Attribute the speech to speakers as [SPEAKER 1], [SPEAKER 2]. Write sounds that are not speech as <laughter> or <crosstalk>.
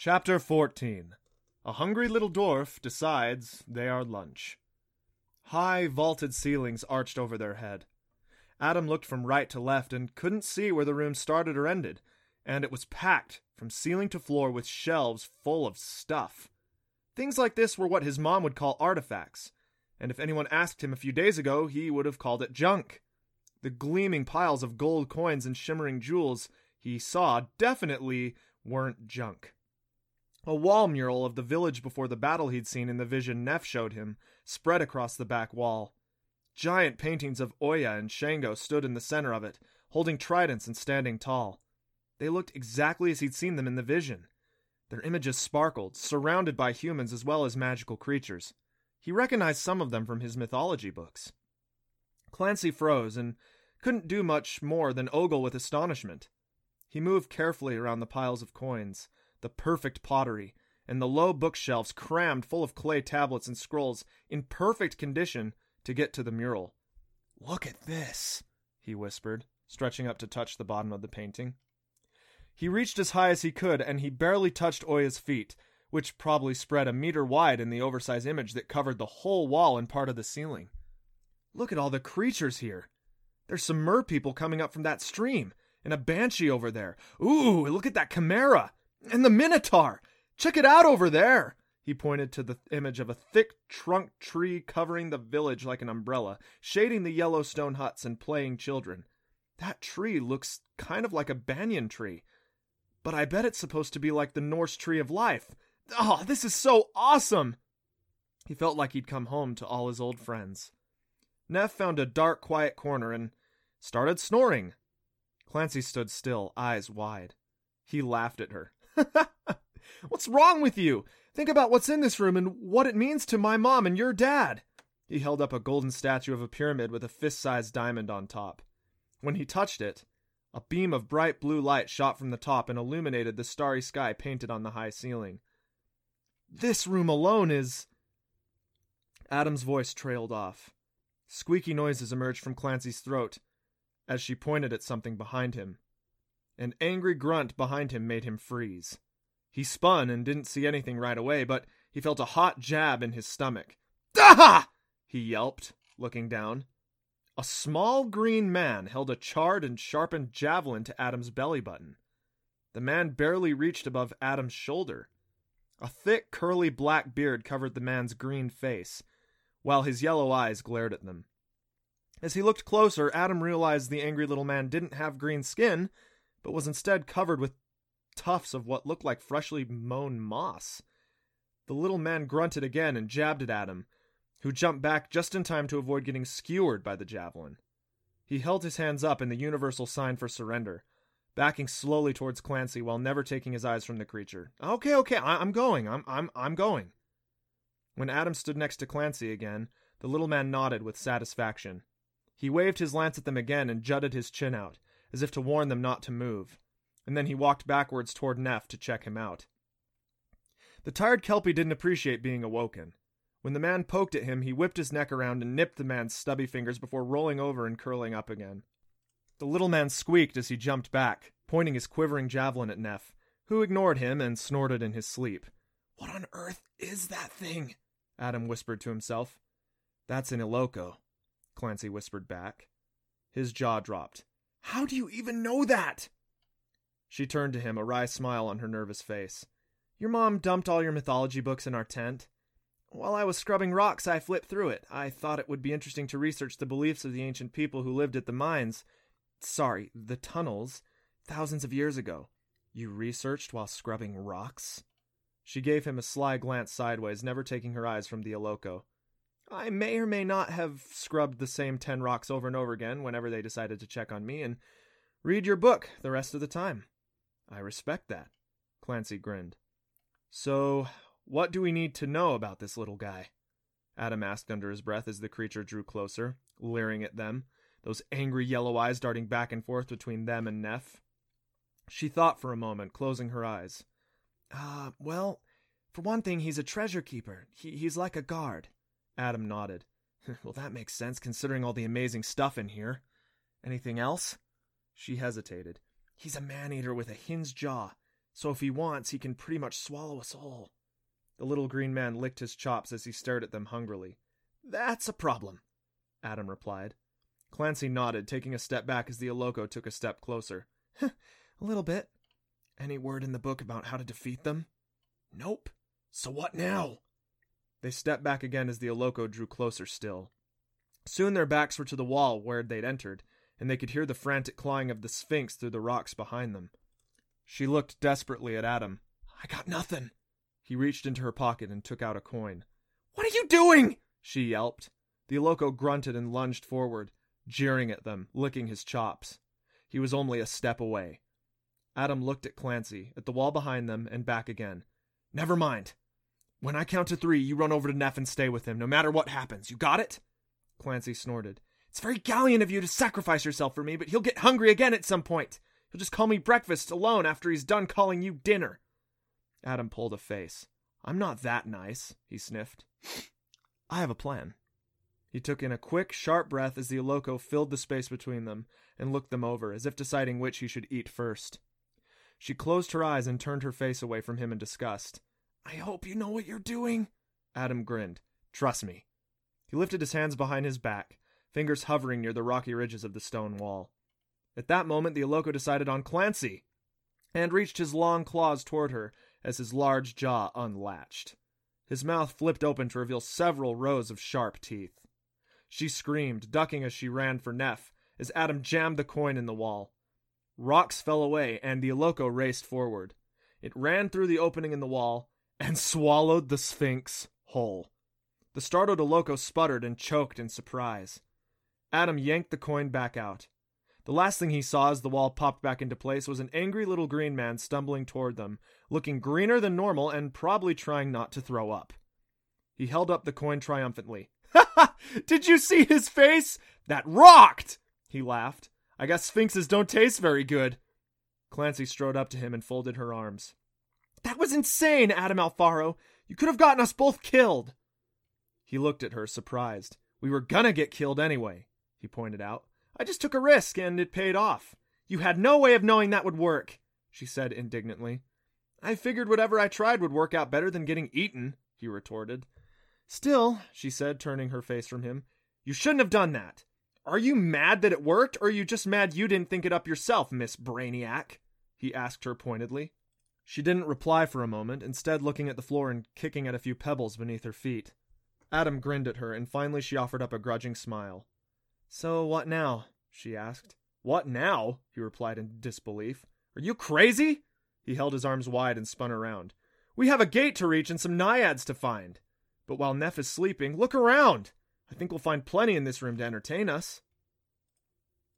[SPEAKER 1] Chapter 14 A hungry little dwarf decides they are lunch. High, vaulted ceilings arched over their head. Adam looked from right to left and couldn't see where the room started or ended, and it was packed from ceiling to floor with shelves full of stuff. Things like this were what his mom would call artifacts, and if anyone asked him a few days ago, he would have called it junk. The gleaming piles of gold coins and shimmering jewels he saw definitely weren't junk. A wall mural of the village before the battle he'd seen in the vision Nef showed him spread across the back wall. Giant paintings of Oya and Shango stood in the center of it, holding tridents and standing tall. They looked exactly as he'd seen them in the vision. Their images sparkled, surrounded by humans as well as magical creatures. He recognized some of them from his mythology books. Clancy froze and couldn't do much more than ogle with astonishment. He moved carefully around the piles of coins, the perfect pottery, and the low bookshelves crammed full of clay tablets and scrolls in perfect condition to get to the mural. Look at this, he whispered, stretching up to touch the bottom of the painting. He reached as high as he could, and he barely touched Oya's feet, which probably spread a meter wide in the oversized image that covered the whole wall and part of the ceiling. Look at all the creatures here. There's some mer people coming up from that stream, and a banshee over there. Ooh, look at that chimera! And the minotaur! Check it out over there! He pointed to the image of a thick trunk tree covering the village like an umbrella, shading the yellow stone huts and playing children. That tree looks kind of like a banyan tree. But I bet it's supposed to be like the Norse tree of life. Oh, this is so awesome! He felt like he'd come home to all his old friends. Nef found a dark, quiet corner and started snoring. Clancy stood still, eyes wide. He laughed at her. <laughs> what's wrong with you? Think about what's in this room and what it means to my mom and your dad. He held up a golden statue of a pyramid with a fist sized diamond on top. When he touched it, a beam of bright blue light shot from the top and illuminated the starry sky painted on the high ceiling. This room alone is. Adam's voice trailed off. Squeaky noises emerged from Clancy's throat as she pointed at something behind him. An angry grunt behind him made him freeze. He spun and didn't see anything right away, but he felt a hot jab in his stomach. Ah! he yelped, looking down. A small green man held a charred and sharpened javelin to Adam's belly button. The man barely reached above Adam's shoulder. A thick, curly black beard covered the man's green face, while his yellow eyes glared at them. As he looked closer, Adam realized the angry little man didn't have green skin, but was instead covered with tufts of what looked like freshly mown moss. The little man grunted again and jabbed it at Adam, who jumped back just in time to avoid getting skewered by the javelin. He held his hands up in the universal sign for surrender, backing slowly towards Clancy while never taking his eyes from the creature. Okay, okay, I- am going. I'm I'm I'm going. When Adam stood next to Clancy again, the little man nodded with satisfaction. He waved his lance at them again and jutted his chin out, as if to warn them not to move, and then he walked backwards toward Nef to check him out. The tired Kelpie didn't appreciate being awoken. When the man poked at him, he whipped his neck around and nipped the man's stubby fingers before rolling over and curling up again. The little man squeaked as he jumped back, pointing his quivering javelin at Nef, who ignored him and snorted in his sleep. What on earth is that thing? Adam whispered to himself. That's an Eloko, Clancy whispered back. His jaw dropped. How do you even know that? She turned to him, a wry smile on her nervous face. Your mom dumped all your mythology books in our tent. While I was scrubbing rocks, I flipped through it. I thought it would be interesting to research the beliefs of the ancient people who lived at the mines. Sorry, the tunnels, thousands of years ago. You researched while scrubbing rocks? She gave him a sly glance sideways, never taking her eyes from the Eloko. I may or may not have scrubbed the same ten rocks over and over again whenever they decided to check on me, and read your book the rest of the time. I respect that. Clancy grinned. So, what do we need to know about this little guy? Adam asked under his breath as the creature drew closer, leering at them, those angry yellow eyes darting back and forth between them and Nef. She thought for a moment, closing her eyes. Ah, uh, well, for one thing, he's a treasure keeper. He, he's like a guard. Adam nodded. <laughs> well, that makes sense considering all the amazing stuff in here. Anything else? She hesitated. He's a man eater with a hinged jaw. So if he wants, he can pretty much swallow us all. The little green man licked his chops as he stared at them hungrily. That's a problem, Adam replied. Clancy nodded, taking a step back as the Eloko took a step closer. <laughs> a little bit. Any word in the book about how to defeat them? Nope. So what now? They stepped back again as the Eloko drew closer still. Soon their backs were to the wall where they'd entered, and they could hear the frantic clawing of the Sphinx through the rocks behind them. She looked desperately at Adam. I got nothing. He reached into her pocket and took out a coin. What are you doing? she yelped. The Eloko grunted and lunged forward, jeering at them, licking his chops. He was only a step away. Adam looked at Clancy, at the wall behind them, and back again. Never mind. When I count to three, you run over to Nef and stay with him, no matter what happens. You got it? Clancy snorted. It's very gallant of you to sacrifice yourself for me, but he'll get hungry again at some point. He'll just call me breakfast alone after he's done calling you dinner. Adam pulled a face. I'm not that nice, he sniffed. I have a plan. He took in a quick, sharp breath as the Eloko filled the space between them and looked them over, as if deciding which he should eat first. She closed her eyes and turned her face away from him in disgust. I hope you know what you're doing. Adam grinned. Trust me. He lifted his hands behind his back, fingers hovering near the rocky ridges of the stone wall. At that moment, the Eloko decided on Clancy and reached his long claws toward her as his large jaw unlatched. His mouth flipped open to reveal several rows of sharp teeth. She screamed, ducking as she ran for Nef, as Adam jammed the coin in the wall. Rocks fell away, and the Eloko raced forward. It ran through the opening in the wall, and swallowed the Sphinx whole. The startled Eloko sputtered and choked in surprise. Adam yanked the coin back out. The last thing he saw as the wall popped back into place was an angry little green man stumbling toward them, looking greener than normal and probably trying not to throw up. He held up the coin triumphantly. Ha <laughs> ha! Did you see his face? That rocked! He laughed. I guess sphinxes don't taste very good. Clancy strode up to him and folded her arms. That was insane, Adam Alfaro. You could have gotten us both killed. He looked at her, surprised. We were gonna get killed anyway, he pointed out. I just took a risk, and it paid off. You had no way of knowing that would work, she said indignantly. I figured whatever I tried would work out better than getting eaten, he retorted. Still, she said, turning her face from him, you shouldn't have done that. Are you mad that it worked, or are you just mad you didn't think it up yourself, Miss Brainiac? he asked her pointedly. She didn't reply for a moment, instead looking at the floor and kicking at a few pebbles beneath her feet. Adam grinned at her, and finally she offered up a grudging smile. So what now? she asked. What now? he replied in disbelief. Are you crazy? He held his arms wide and spun around. We have a gate to reach and some naiads to find. But while Nef is sleeping, look around. I think we'll find plenty in this room to entertain us.